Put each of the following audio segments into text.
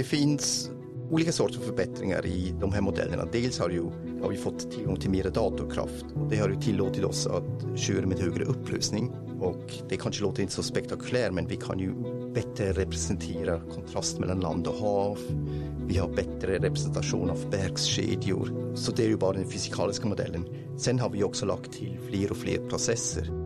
Det finns olika sorters förbättringar i de här modellerna. Dels har, ju, har vi fått tillgång till mer datorkraft det har ju tillåtit oss att köra med högre upplösning och det kanske låter inte så spektakulärt men vi kan ju bättre representera kontrast mellan land och hav. Vi har bättre representation av bergskedjor. Så det är ju bara den fysikaliska modellen. Sen har vi också lagt till fler och fler processer.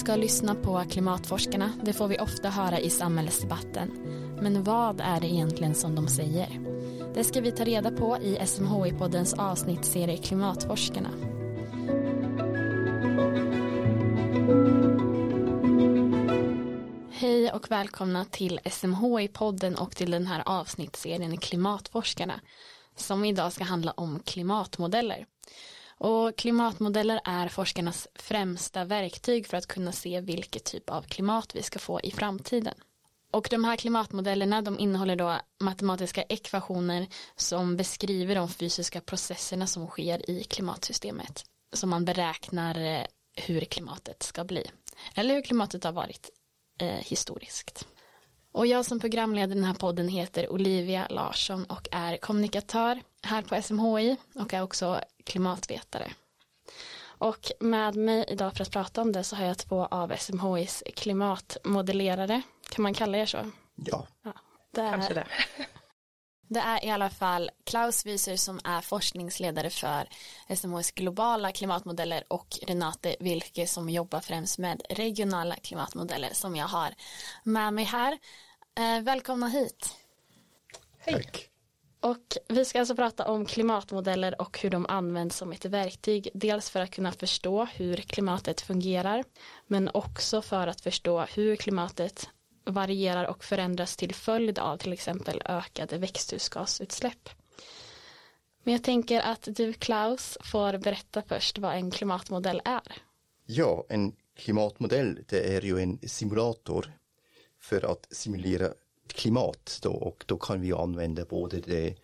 Ska lyssna på klimatforskarna, det får vi ofta höra i samhällsdebatten. Men vad är det egentligen som de säger? Det ska vi ta reda på i SMHI-poddens avsnittsserie Klimatforskarna. Hej och välkomna till SMHI-podden och till den här avsnittsserien Klimatforskarna som idag ska handla om klimatmodeller. Och klimatmodeller är forskarnas främsta verktyg för att kunna se vilket typ av klimat vi ska få i framtiden. Och de här klimatmodellerna de innehåller då matematiska ekvationer som beskriver de fysiska processerna som sker i klimatsystemet. Så man beräknar eh, hur klimatet ska bli. Eller hur klimatet har varit eh, historiskt. Och jag som programleder den här podden heter Olivia Larsson och är kommunikatör här på SMHI och är också klimatvetare. Och med mig idag för att prata om det så har jag två av SMHIs klimatmodellerare. Kan man kalla er så? Ja. ja det är, Kanske det. Det är i alla fall Klaus Wieser som är forskningsledare för SMHIs globala klimatmodeller och Renate Wilke som jobbar främst med regionala klimatmodeller som jag har med mig här. Eh, välkomna hit. Hej. Tack. Och vi ska alltså prata om klimatmodeller och hur de används som ett verktyg. Dels för att kunna förstå hur klimatet fungerar men också för att förstå hur klimatet varierar och förändras till följd av till exempel ökade växthusgasutsläpp. Men jag tänker att du Klaus får berätta först vad en klimatmodell är. Ja, en klimatmodell det är ju en simulator för att simulera klimat då, och då kan vi använda både det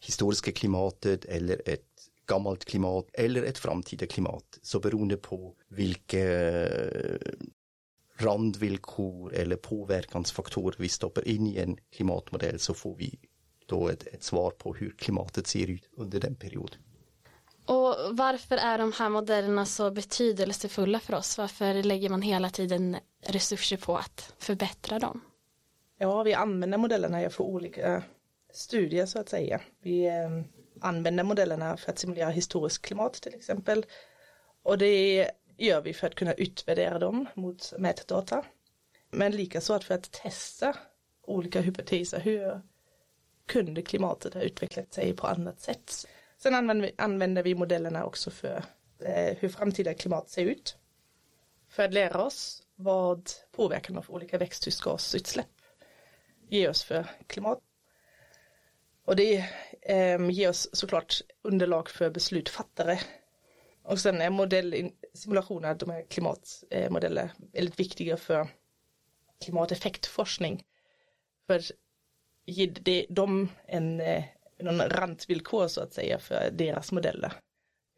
historiska klimatet eller ett gammalt klimat eller ett framtida klimat. Så beroende på vilka eh, randvillkor eller påverkansfaktorer vi stoppar in i en klimatmodell så får vi då ett, ett svar på hur klimatet ser ut under den perioden. Och varför är de här modellerna så betydelsefulla för oss? Varför lägger man hela tiden resurser på att förbättra dem? Ja, vi använder modellerna för olika studier så att säga. Vi ehm, använder modellerna för att simulera historiskt klimat till exempel. Och det gör vi för att kunna utvärdera dem mot mätdata. Men likaså för att testa olika hypoteser. Hur kunde klimatet ha utvecklat sig på annat sätt? Sen använder vi, använder vi modellerna också för eh, hur framtida klimat ser ut. För att lära oss vad påverkan av olika växthusgasutsläpp ger oss för klimat. Och det eh, ger oss såklart underlag för beslutsfattare. Och sen är modellsimulationer, de här klimatmodeller, väldigt viktiga för klimateffektforskning. För ge dem en, en randvillkor så att säga för deras modeller.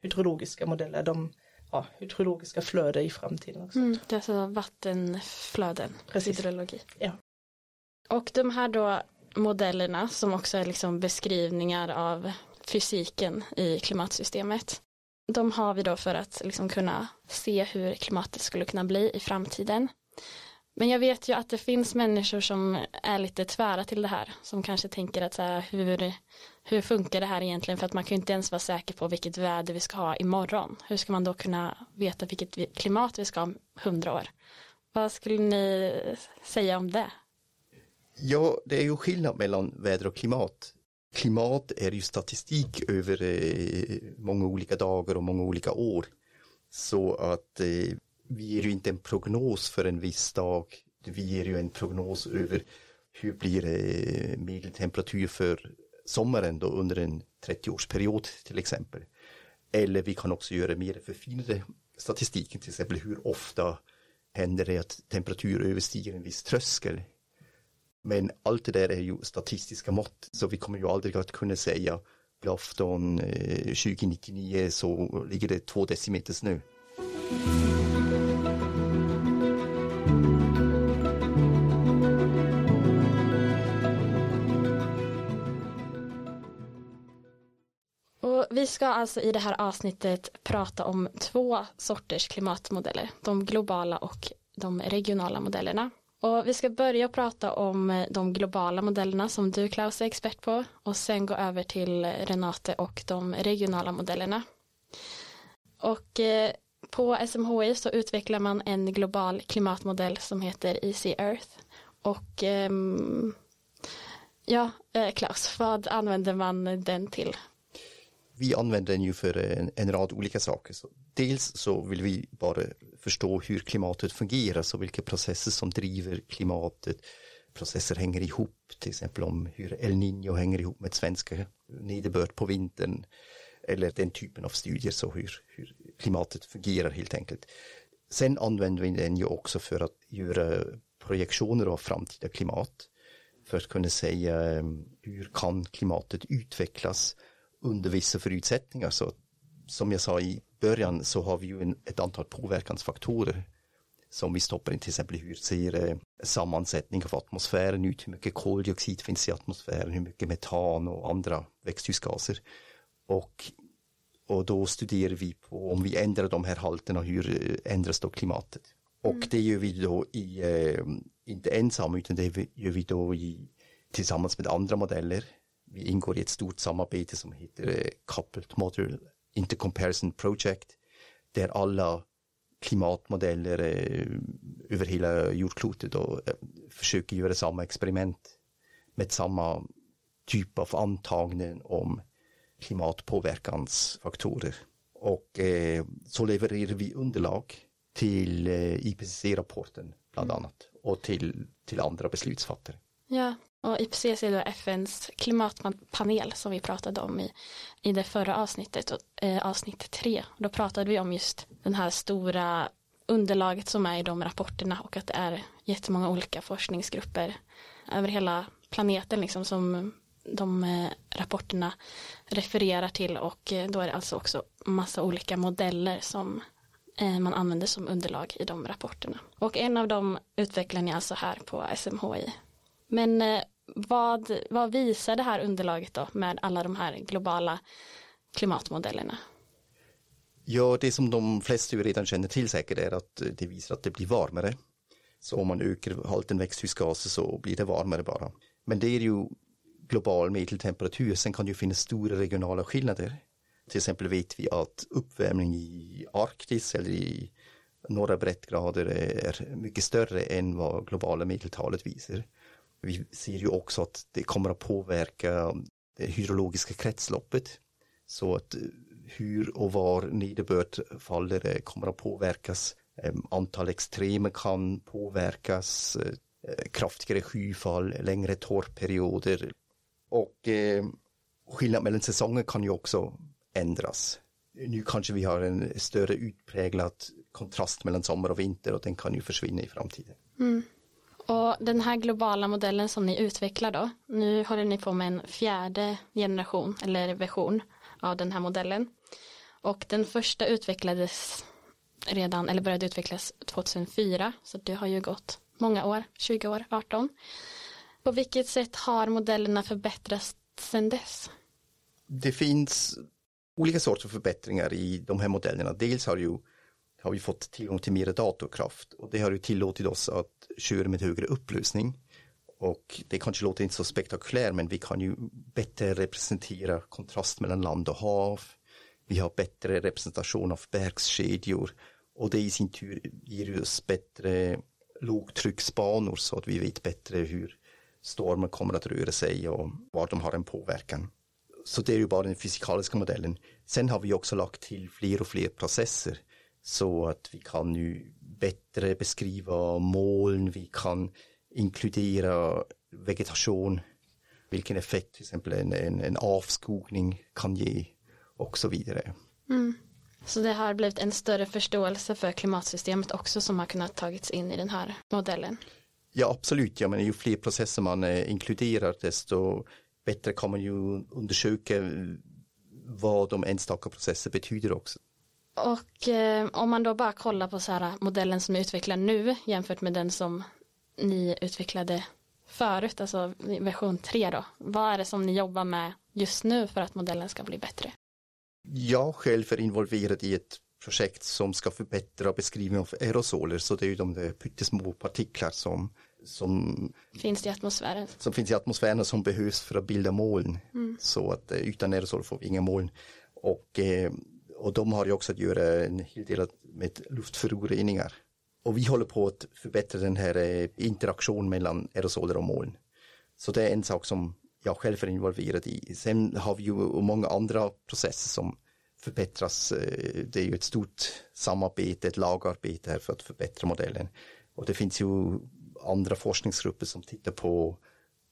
Hydrologiska modeller, de ja, hydrologiska flöden i framtiden också. Mm, det är alltså vattenflöden, Precis. hydrologi. Ja. Och de här då modellerna som också är liksom beskrivningar av fysiken i klimatsystemet. De har vi då för att liksom kunna se hur klimatet skulle kunna bli i framtiden. Men jag vet ju att det finns människor som är lite tvära till det här. Som kanske tänker att så här, hur, hur funkar det här egentligen? För att man kan ju inte ens vara säker på vilket väder vi ska ha imorgon. Hur ska man då kunna veta vilket klimat vi ska ha om hundra år? Vad skulle ni säga om det? Ja, det är ju skillnad mellan väder och klimat. Klimat är ju statistik över eh, många olika dagar och många olika år. Så att eh, vi ger ju inte en prognos för en viss dag. Vi ger ju en prognos över hur blir eh, medeltemperatur för sommaren då under en 30-årsperiod till exempel. Eller vi kan också göra mer förfinade statistiken, till exempel hur ofta händer det att temperatur överstiger en viss tröskel men allt det där är ju statistiska mått, så vi kommer ju aldrig att kunna säga afton eh, 2099 så ligger det två decimeter snö. Vi ska alltså i det här avsnittet prata om två sorters klimatmodeller, de globala och de regionala modellerna. Och vi ska börja prata om eh, de globala modellerna som du Klaus är expert på och sen gå över till Renate och de regionala modellerna. Och eh, på SMHI så utvecklar man en global klimatmodell som heter Easy Earth. Och ehm, ja, eh, Klaus, vad använder man den till? Vi använder den ju för en, en, rad olika saker. Så dels så vill vi bara förstå hur klimatet fungerar, så vilka processer som driver klimatet. Processer hänger ihop, till exempel om hur El Niño hänger ihop med svenska nederbörd på vintern. Eller den typen av studier, så hur, hur klimatet fungerar helt enkelt. Sen använder vi den ju också för att göra projektioner av framtida klimat. För att kunna säga ehm, hur kan klimatet utvecklas under vissa förutsättningar. Så som jag sa i början så har vi ju en, ett antal påverkansfaktorer som vi stoppar in till exempel hur ser eh, sammansättning av atmosfären ut, hur mycket koldioxid finns i atmosfären, hur mycket metan och andra växthusgaser. Och, och då studerar vi på om vi ändrar de här halterna, hur eh, ändras då klimatet? Och mm. det gör vi då i, eh, inte ensamma utan det gör vi då i, tillsammans med andra modeller vi ingår i ett stort samarbete som heter eh, Coupled Model Intercomparison Project där alla klimatmodeller eh, över hela jordklotet då, eh, försöker göra samma experiment med samma typ av antaganden om klimatpåverkansfaktorer. Och eh, så levererar vi underlag till eh, IPCC-rapporten bland mm. annat och till, till andra beslutsfattare. Ja, och IPCC är då FNs klimatpanel som vi pratade om i, i det förra avsnittet, eh, avsnitt tre. Då pratade vi om just den här stora underlaget som är i de rapporterna och att det är jättemånga olika forskningsgrupper över hela planeten liksom som de eh, rapporterna refererar till och eh, då är det alltså också massa olika modeller som eh, man använder som underlag i de rapporterna. Och en av dem utvecklar ni alltså här på SMHI. Men vad, vad visar det här underlaget då med alla de här globala klimatmodellerna? Ja, det som de flesta ju redan känner till säkert är att det visar att det blir varmare. Så om man ökar halten växthusgaser så blir det varmare bara. Men det är ju global medeltemperatur, sen kan det ju finnas stora regionala skillnader. Till exempel vet vi att uppvärmning i Arktis eller i norra breddgrader är mycket större än vad globala medeltalet visar. Vi ser ju också att det kommer att påverka um, det hydrologiska kretsloppet. Så att uh, hur och var nederbörd faller eh, kommer att påverkas. Antal extremer kan påverkas. Eh, eh, kraftigare skyfall, längre torrperioder. Och eh, skillnad mellan säsonger kan ju också ändras. Nu kanske vi har en större utpräglad kontrast mellan sommar och vinter och den kan ju försvinna i framtiden. Mm. Och den här globala modellen som ni utvecklar då, nu håller ni på med en fjärde generation eller version av den här modellen. Och den första utvecklades redan, eller började utvecklas 2004, så det har ju gått många år, 20 år, 18. På vilket sätt har modellerna förbättrats sedan dess? Det finns olika sorters förbättringar i de här modellerna. Dels har ju har vi fått tillgång till mer datorkraft och det har ju tillåtit oss att köra med högre upplösning. Och det kanske låter inte så spektakulärt men vi kan ju bättre representera kontrast mellan land och hav. Vi har bättre representation av bergskedjor och det i sin tur ger oss bättre lågtrycksbanor så att vi vet bättre hur stormen kommer att röra sig och var de har en påverkan. Så det är ju bara den fysikaliska modellen. Sen har vi också lagt till fler och fler processer så att vi kan nu bättre beskriva moln, vi kan inkludera vegetation, vilken effekt till exempel en, en, en avskogning kan ge och så vidare. Mm. Så det har blivit en större förståelse för klimatsystemet också som har kunnat tagits in i den här modellen? Ja, absolut. Ja, men ju fler processer man eh, inkluderar desto bättre kan man ju undersöka vad de enstaka processer betyder också. Och eh, om man då bara kollar på så här modellen som är utvecklad nu jämfört med den som ni utvecklade förut, alltså version 3 då. Vad är det som ni jobbar med just nu för att modellen ska bli bättre? Jag själv är involverad i ett projekt som ska förbättra beskrivningen av aerosoler, så det är ju de där pyttesmå partiklar som, som finns i atmosfären. Som finns i atmosfären som behövs för att bilda moln. Mm. Så att eh, utan aerosoler får vi inga moln. Och, eh, och de har ju också att göra en hel del med luftföroreningar. Och vi håller på att förbättra den här eh, interaktionen mellan aerosoler och moln. Så det är en sak som jag själv är involverad i. Sen har vi ju många andra processer som förbättras. Eh, det är ju ett stort samarbete, ett lagarbete här för att förbättra modellen. Och det finns ju andra forskningsgrupper som tittar på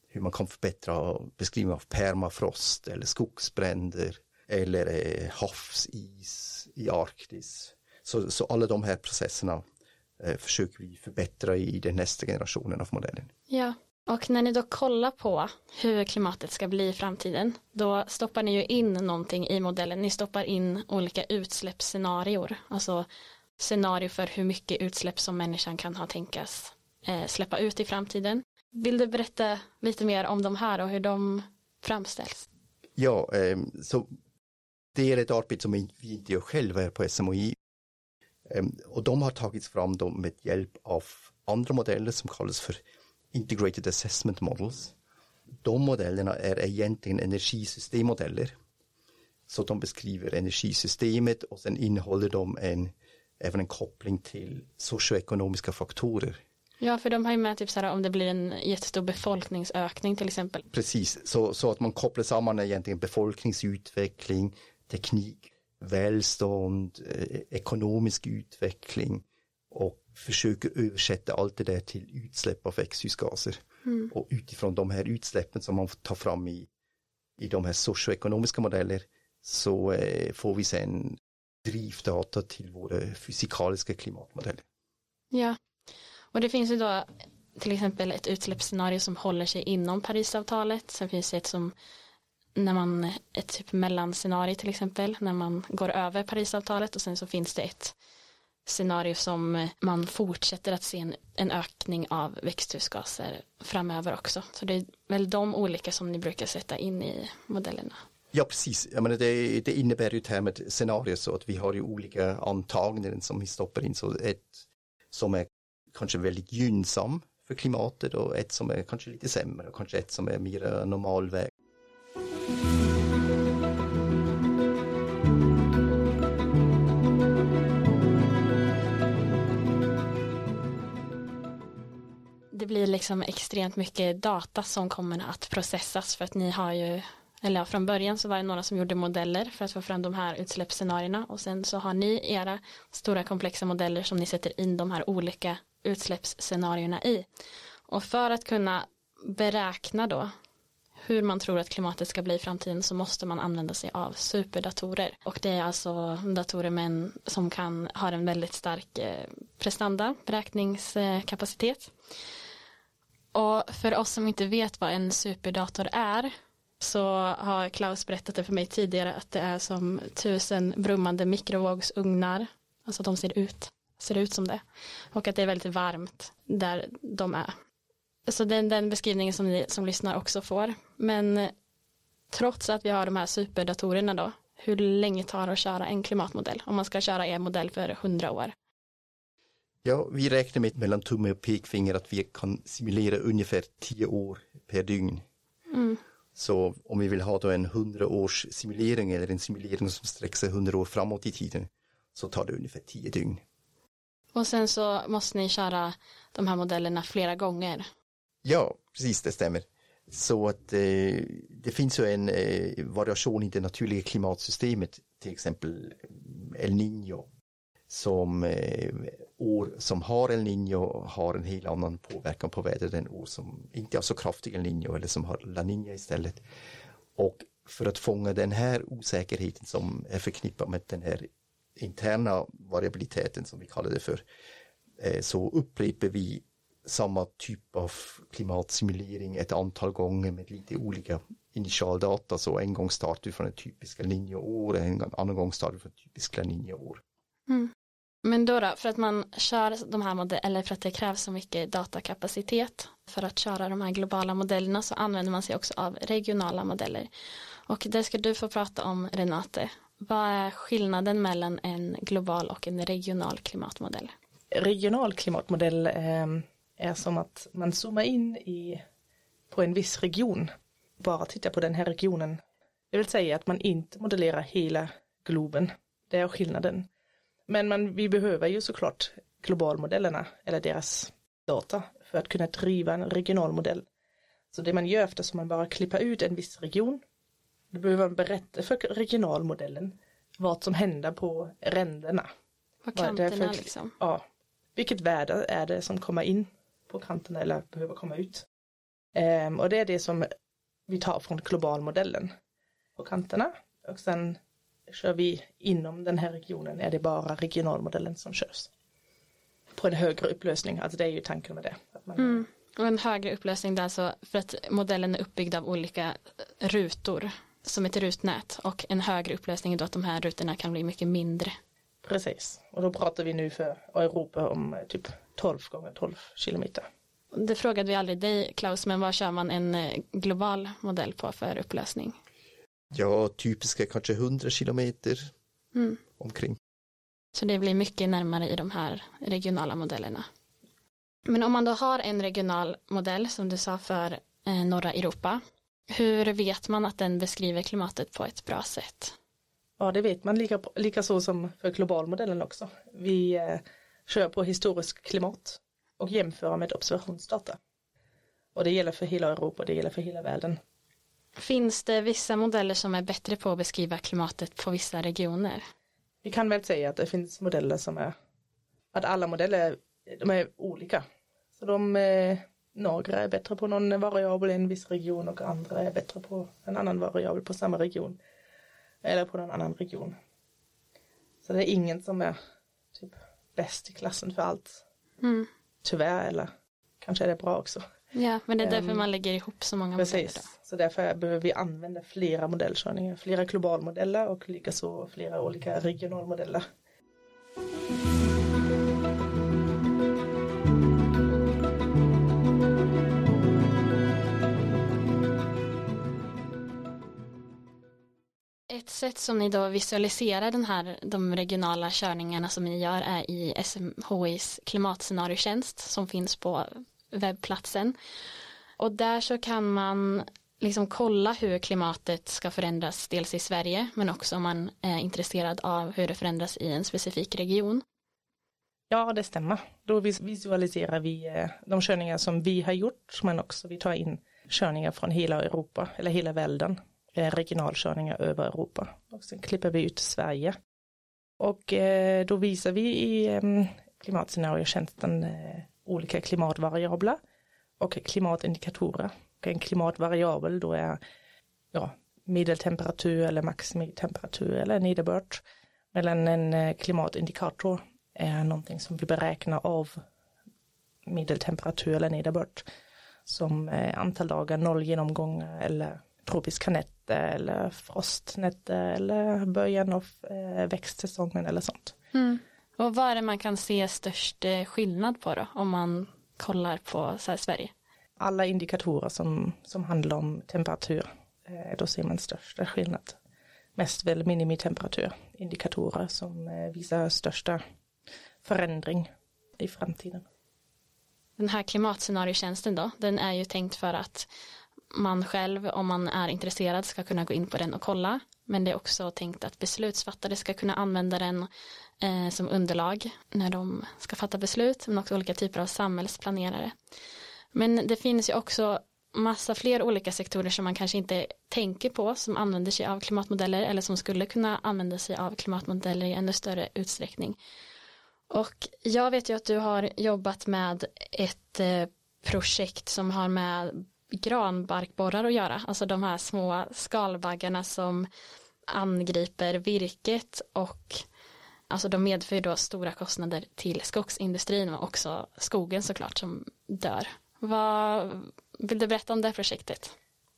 hur man kan förbättra beskrivningen av permafrost eller skogsbränder eller eh, havsis i Arktis. Så, så alla de här processerna eh, försöker vi förbättra i den nästa generationen av modellen. Ja, och när ni då kollar på hur klimatet ska bli i framtiden, då stoppar ni ju in någonting i modellen. Ni stoppar in olika utsläppsscenarier, alltså scenario för hur mycket utsläpp som människan kan ha tänkas eh, släppa ut i framtiden. Vill du berätta lite mer om de här och hur de framställs? Ja, eh, så det är ett arbete som vi inte gör själva på SMHI. Eh, och de har tagits fram med hjälp av andra modeller som kallas för Integrated Assessment Models. De modellerna är egentligen energisystemmodeller. Så de beskriver energisystemet och sen innehåller de en, även en koppling till socioekonomiska faktorer. Ja, för de har ju med typ så här, om det blir en jättestor befolkningsökning till exempel. Precis, så, så att man kopplar samman egentligen befolkningsutveckling, teknik, välstånd, eh, ekonomisk utveckling och försöker översätta allt det där till utsläpp av växthusgaser. Mm. Och utifrån de här utsläppen som man tar fram i, i de här socioekonomiska modeller så eh, får vi sen drivdata till våra fysikaliska klimatmodeller. Ja, och det finns ju då till exempel ett utsläppsscenario som håller sig inom Parisavtalet. Sen finns det ett som när man, ett typ mellanscenario till exempel, när man går över Parisavtalet och sen så finns det ett scenario som man fortsätter att se en, en ökning av växthusgaser framöver också. Så det är väl de olika som ni brukar sätta in i modellerna. Ja precis, Jag menar, det, det innebär ju det här med scenarier så att vi har ju olika antaganden som vi stoppar in. Så ett som är kanske väldigt gynnsam för klimatet och ett som är kanske lite sämre och kanske ett som är mer normalväg det blir liksom extremt mycket data som kommer att processas för att ni har ju eller ja, från början så var det några som gjorde modeller för att få fram de här utsläppsscenarierna och sen så har ni era stora komplexa modeller som ni sätter in de här olika utsläppsscenarierna i. Och för att kunna beräkna då hur man tror att klimatet ska bli i framtiden så måste man använda sig av superdatorer. Och det är alltså datorer med en, som kan ha en väldigt stark eh, prestanda, beräkningskapacitet. Och för oss som inte vet vad en superdator är så har Klaus berättat det för mig tidigare att det är som tusen brummande mikrovågsugnar. Alltså de ser ut, ser ut som det. Och att det är väldigt varmt där de är. Så det är den beskrivningen som ni som lyssnar också får. Men trots att vi har de här superdatorerna då, hur länge tar det att köra en klimatmodell? Om man ska köra en modell för hundra år. Ja, vi räknar med mellan tumme och pekfinger att vi kan simulera ungefär tio år per dygn. Mm. Så om vi vill ha då en hundra års simulering eller en simulering som sträcker sig hundra år framåt i tiden så tar det ungefär tio dygn. Och sen så måste ni köra de här modellerna flera gånger. Ja, precis det stämmer. Så att eh, det finns ju en eh, variation i det naturliga klimatsystemet, till exempel El Niño som eh, år som har El Niño har en helt annan påverkan på vädret än år som inte har så kraftig El Niño eller som har La Niña istället. Och för att fånga den här osäkerheten som är förknippad med den här interna variabiliteten som vi kallar det för eh, så upprepar vi samma typ av klimatsimulering ett antal gånger med lite olika initialdata. Så en gång startar vi från ett typiskt linjeår, en annan gång startar vi från ett typiskt linjeår. Mm. Men då, då, för att man kör de här modellerna, eller för att det krävs så mycket datakapacitet för att köra de här globala modellerna så använder man sig också av regionala modeller. Och det ska du få prata om Renate. Vad är skillnaden mellan en global och en regional klimatmodell? Regional klimatmodell eh, är som att man zoomar in i, på en viss region. Bara titta på den här regionen. Det vill säga att man inte modellerar hela globen. Det är skillnaden. Men man, vi behöver ju såklart globalmodellerna eller deras data för att kunna driva en regional modell. Så det man gör eftersom man bara klipper ut en viss region, då behöver man berätta för regionalmodellen vad som händer på ränderna. På kanterna liksom? Ja. Vilket värde är det som kommer in på kanterna eller behöver komma ut? Um, och det är det som vi tar från globalmodellen på kanterna och sen kör vi inom den här regionen är det bara regionalmodellen som körs. På en högre upplösning, alltså det är ju tanken med det. Man... Mm. Och en högre upplösning där alltså för att modellen är uppbyggd av olika rutor som ett rutnät och en högre upplösning är då att de här rutorna kan bli mycket mindre. Precis, och då pratar vi nu för Europa om typ 12 gånger 12 kilometer. Det frågade vi aldrig dig Klaus, men vad kör man en eh, global modell på för upplösning? Ja, typiska kanske 100 kilometer mm. omkring. Så det blir mycket närmare i de här regionala modellerna. Men om man då har en regional modell som du sa för eh, norra Europa, hur vet man att den beskriver klimatet på ett bra sätt? Ja, det vet man lika, lika så som för globalmodellen också. Vi eh, kör på historisk klimat och jämför med observationsdata. Och det gäller för hela Europa, det gäller för hela världen. Finns det vissa modeller som är bättre på att beskriva klimatet på vissa regioner? Vi kan väl säga att det finns modeller som är, att alla modeller, de är olika. Så de, eh, några är bättre på någon variabel i en viss region och andra är bättre på en annan variabel på samma region. Eller på någon annan region. Så det är ingen som är typ bäst i klassen för allt. Mm. Tyvärr, eller kanske är det bra också. Ja, men det är därför um, man lägger ihop så många precis. modeller. Så därför behöver vi använda flera modellkörningar, flera globalmodeller och likaså flera olika regionalmodeller. Ett sätt som ni då visualiserar den här, de regionala körningarna som ni gör är i SMHIs klimatscenariotjänst som finns på webbplatsen. Och där så kan man liksom kolla hur klimatet ska förändras dels i Sverige men också om man är intresserad av hur det förändras i en specifik region. Ja, det stämmer. Då visualiserar vi eh, de körningar som vi har gjort men också vi tar in körningar från hela Europa eller hela världen. Eh, regionalkörningar över Europa. Och sen klipper vi ut Sverige. Och eh, då visar vi i ehm, klimatscenariotjänsten eh, olika klimatvariabler och klimatindikatorer. Och en klimatvariabel då är ja, medeltemperatur eller maximitemperatur eller nederbörd. Medan en klimatindikator är någonting som vi beräknar av medeltemperatur eller nederbörd. Som antal dagar, noll genomgångar eller tropiska nätter eller frostnätter eller början av eh, växtsäsongen eller sånt. Mm. Och vad är det man kan se störst eh, skillnad på då om man kollar på Sverige? Alla indikatorer som, som handlar om temperatur, eh, då ser man största skillnad. Mest väl minimitemperatur, indikatorer som visar största förändring i framtiden. Den här klimatscenariotjänsten då, den är ju tänkt för att man själv, om man är intresserad, ska kunna gå in på den och kolla. Men det är också tänkt att beslutsfattare ska kunna använda den eh, som underlag när de ska fatta beslut, men också olika typer av samhällsplanerare. Men det finns ju också massa fler olika sektorer som man kanske inte tänker på som använder sig av klimatmodeller eller som skulle kunna använda sig av klimatmodeller i ännu större utsträckning. Och jag vet ju att du har jobbat med ett eh, projekt som har med granbarkborrar att göra, alltså de här små skalbaggarna som angriper virket och alltså de medför då stora kostnader till skogsindustrin och också skogen såklart som dör. Vad vill du berätta om det projektet?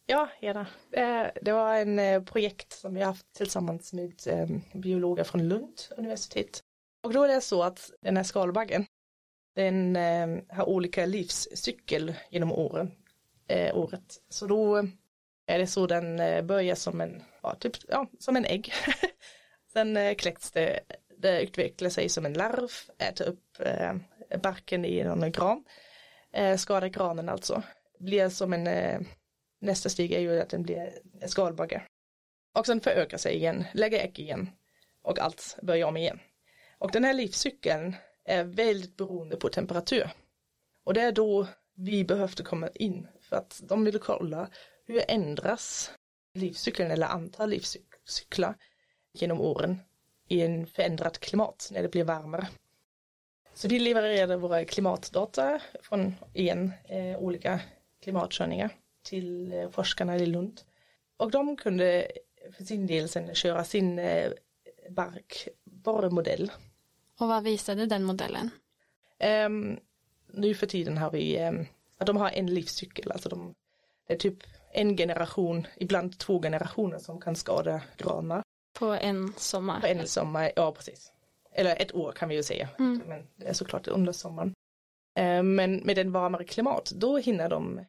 Ja, gärna. Eh, det var en eh, projekt som vi har haft tillsammans med eh, biologer från Lund universitet. Och då är det så att den här skalbaggen, den har olika livscykel genom åren, Eh, året. Så då eh, är det så den eh, börjar som en, ja, typ, ja, som en ägg. Sen kläcks det, det utvecklar sig som en larv, äter upp barken i någon gran, skadar granen alltså, blir som en nästa steg är ju att den blir en skalbagge. Och sen förökar sig igen, lägger ägg igen och allt börjar om igen. Och den här livscykeln är väldigt beroende på temperatur. Och det är då vi behövde komma in för att de vill kolla hur ändras livscykeln eller antal livscyklar genom åren i en förändrat klimat när det blir varmare. Så vi levererade våra klimatdata från igen eh, olika klimatkörningar till eh, forskarna i Lund. Och de kunde för sin del sen köra sin eh, barkborremodell. Och vad visade den modellen? Um, nu för tiden har vi, um, att de har en livscykel, alltså de, det är typ en generation, ibland två generationer som kan skada granar. På en sommar? På en sommar, ja precis. Eller ett år kan vi ju säga, mm. men det är såklart under sommaren. Um, men med en varmare klimat, då hinner de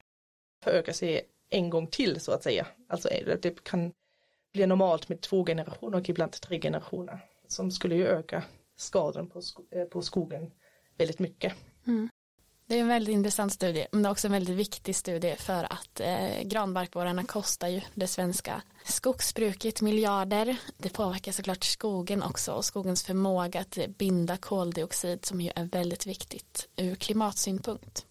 föröka sig en gång till så att säga. Alltså det kan bli normalt med två generationer och ibland tre generationer. Som skulle ju öka skadan på, sko eh, på skogen väldigt mycket. Mm. Det är en väldigt intressant studie, men det är också en väldigt viktig studie för att eh, granbarkborrarna kostar ju det svenska skogsbruket miljarder. Det påverkar såklart skogen också och skogens förmåga att binda koldioxid som ju är väldigt viktigt ur klimatsynpunkt.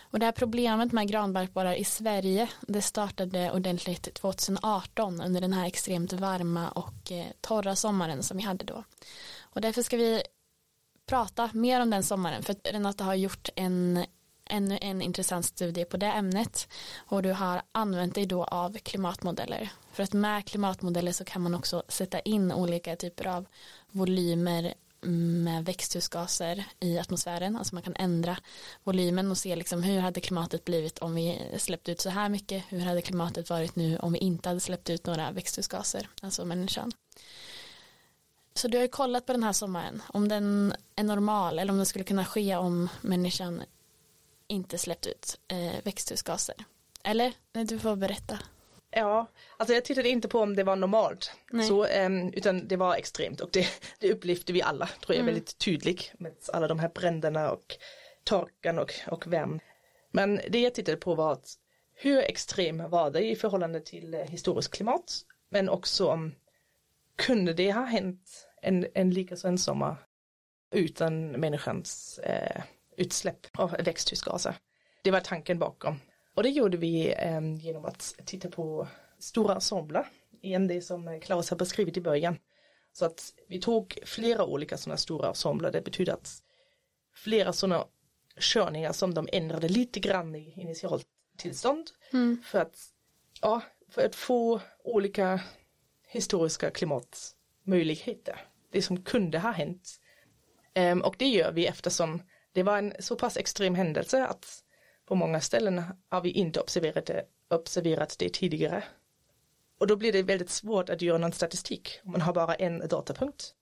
Och det här problemet med granbarkborrar i Sverige det startade ordentligt 2018 under den här extremt varma och eh, torra sommaren som vi hade då. Och därför ska vi prata mer om den sommaren för Renata har gjort en ännu en intressant studie på det ämnet och du har använt dig då av klimatmodeller. För att med klimatmodeller så kan man också sätta in olika typer av volymer med växthusgaser i atmosfären. Alltså man kan ändra volymen och se liksom hur hade klimatet blivit om vi släppt ut så här mycket. Hur hade klimatet varit nu om vi inte hade släppt ut några växthusgaser, alltså människan. Så du har ju kollat på den här sommaren, om den är normal eller om det skulle kunna ske om människan inte släppt ut eh, växthusgaser. Eller? Du får berätta. Ja, alltså jag tittade inte på om det var normalt. Så, um, utan det var extremt och det, det upplevde vi alla, tror jag, mm. väldigt tydligt med alla de här bränderna och torkan och, och värmen. Men det jag tittade på var att hur extrem var det i förhållande till eh, historiskt klimat? Men också om kunde det ha hänt en, en lika så en sommar utan människans eh, utsläpp av växthusgaser? Det var tanken bakom. Och det gjorde vi eh, genom att titta på stora ensembler, igen det som Klaus har beskrivit i början. Så att vi tog flera olika sådana stora ensembler, det betyder att flera sådana körningar som de ändrade lite grann i initialt tillstånd mm. för att ja, för att få olika historiska klimatmöjligheter. Det som kunde ha hänt. Um, och det gör vi eftersom det var en så pass extrem händelse att på många ställen har vi inte observerat det, observerat det tidigare. Och då blir det väldigt svårt att göra någon statistik om man har bara en datapunkt.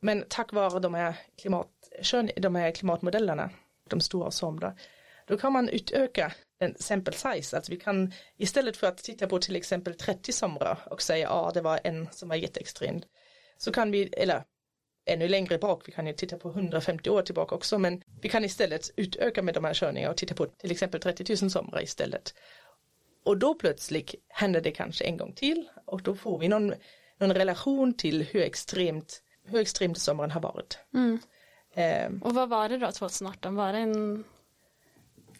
Men tack vare de här, klimat, de här klimatmodellerna, de stora somrar, då kan man utöka en sample size. Alltså vi kan istället för att titta på till exempel 30 somrar och säga ja ah, det var en som var jätteextrem. Så kan vi, eller ännu längre bak, vi kan ju titta på 150 år tillbaka också, men vi kan istället utöka med de här körningarna och titta på till exempel 30 000 somrar istället. Och då plötsligt händer det kanske en gång till och då får vi någon, någon relation till hur extremt, hur extremt sommaren har varit. Mm. Um, och vad var det då 2018? Var det en...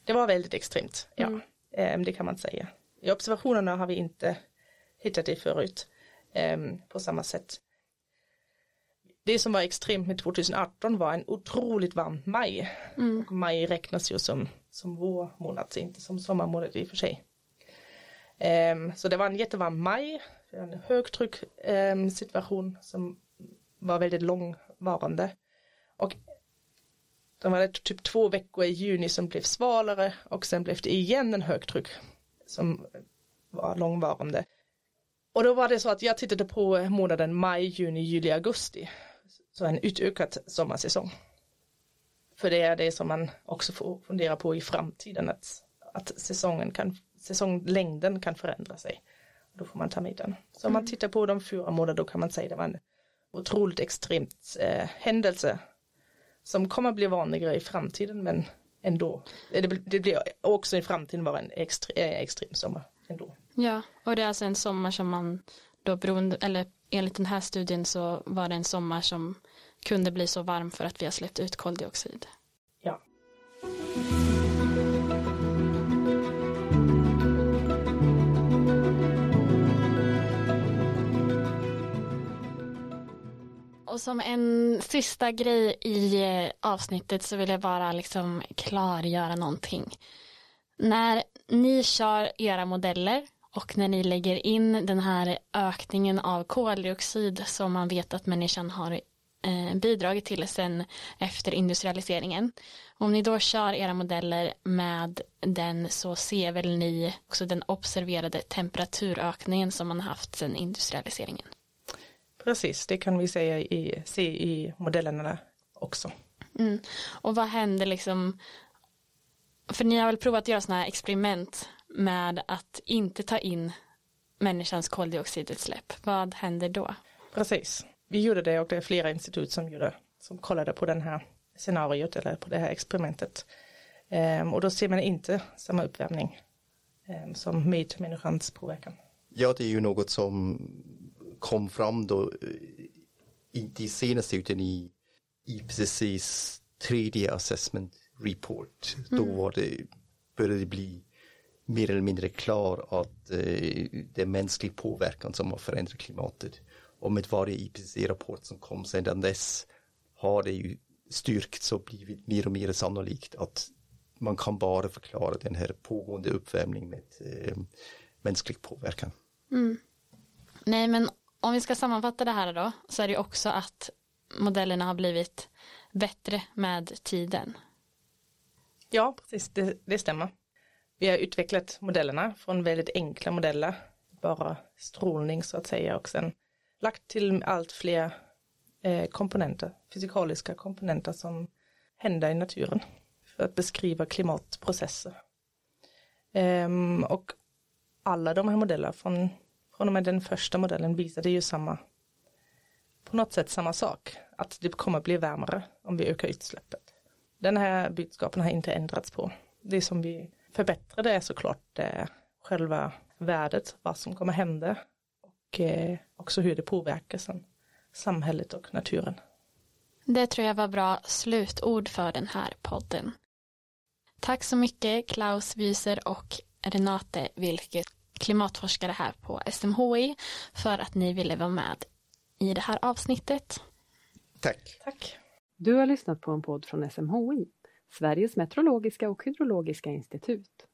Det var väldigt extremt, ja. Mm. Um, det kan man säga. I observationerna har vi inte hittat det förut um, på samma sätt det som var extremt med 2018 var en otroligt varm maj. Mm. Och maj räknas ju som, som vår månad, inte som sommarmånad i och för sig. Um, så det var en jättevarm maj, en högtryck situation som var väldigt långvarande. Och de var typ två veckor i juni som blev svalare och sen blev det igen en högtryck som var långvarande. Och då var det så att jag tittade på månaden maj, juni, juli, augusti. Så en utökad sommarsäsong. För det är det som man också får fundera på i framtiden att, att säsongen kan, säsonglängden kan förändra sig. Då får man ta med den. Så om man mm. tittar på de fyra månaderna då kan man säga att det var en otroligt extremt eh, händelse som kommer att bli vanligare i framtiden men ändå. Det, det blir också i framtiden vara en extre, eh, extrem sommar ändå. Ja, och det är alltså en sommar som man då beroende, eller enligt den här studien så var det en sommar som kunde bli så varm för att vi har släppt ut koldioxid. Och som en sista grej i eh, avsnittet så vill jag bara liksom klargöra någonting. När ni kör era modeller och när ni lägger in den här ökningen av koldioxid som man vet att människan har eh, bidragit till sen efter industrialiseringen. Om ni då kör era modeller med den så ser väl ni också den observerade temperaturökningen som man haft sen industrialiseringen. Precis, det kan vi säga i, se i modellerna också. Mm. Och vad händer liksom, för ni har väl provat att göra sådana här experiment med att inte ta in människans koldioxidutsläpp. Vad händer då? Precis, vi gjorde det och det är flera institut som gjorde, som kollade på den här scenariot eller på det här experimentet. Um, och då ser man inte samma uppvärmning um, som med människans påverkan. Ja, det är ju något som kom fram då, eh, i senaste utan i IPCCs tredje assessment report. Mm. Då var det, började det bli mer eller mindre klar att eh, det är mänsklig påverkan som har förändrat klimatet. Och med varje IPCC-rapport som kom sedan dess har det ju styrkts och blivit mer och mer sannolikt att man kan bara förklara den här pågående uppvärmningen med eh, mänsklig påverkan. Mm. Nej men om vi ska sammanfatta det här då så är det också att modellerna har blivit bättre med tiden. Ja, precis, det, det stämmer. Vi har utvecklat modellerna från väldigt enkla modeller, bara strålning så att säga och sen lagt till allt fler eh, komponenter, fysikaliska komponenter som händer i naturen för att beskriva klimatprocesser. Ehm, och alla de här modellerna från från och med den första modellen visade ju samma, på något sätt samma sak, att det kommer bli varmare om vi ökar utsläppet. Den här budskapen har inte ändrats på. Det som vi förbättrade är såklart eh, själva värdet, vad som kommer hända och eh, också hur det påverkar sen, samhället och naturen. Det tror jag var bra slutord för den här podden. Tack så mycket Klaus Wyser och Renate Wilke klimatforskare här på SMHI för att ni ville vara med i det här avsnittet. Tack. Tack. Du har lyssnat på en podd från SMHI, Sveriges meteorologiska och hydrologiska institut.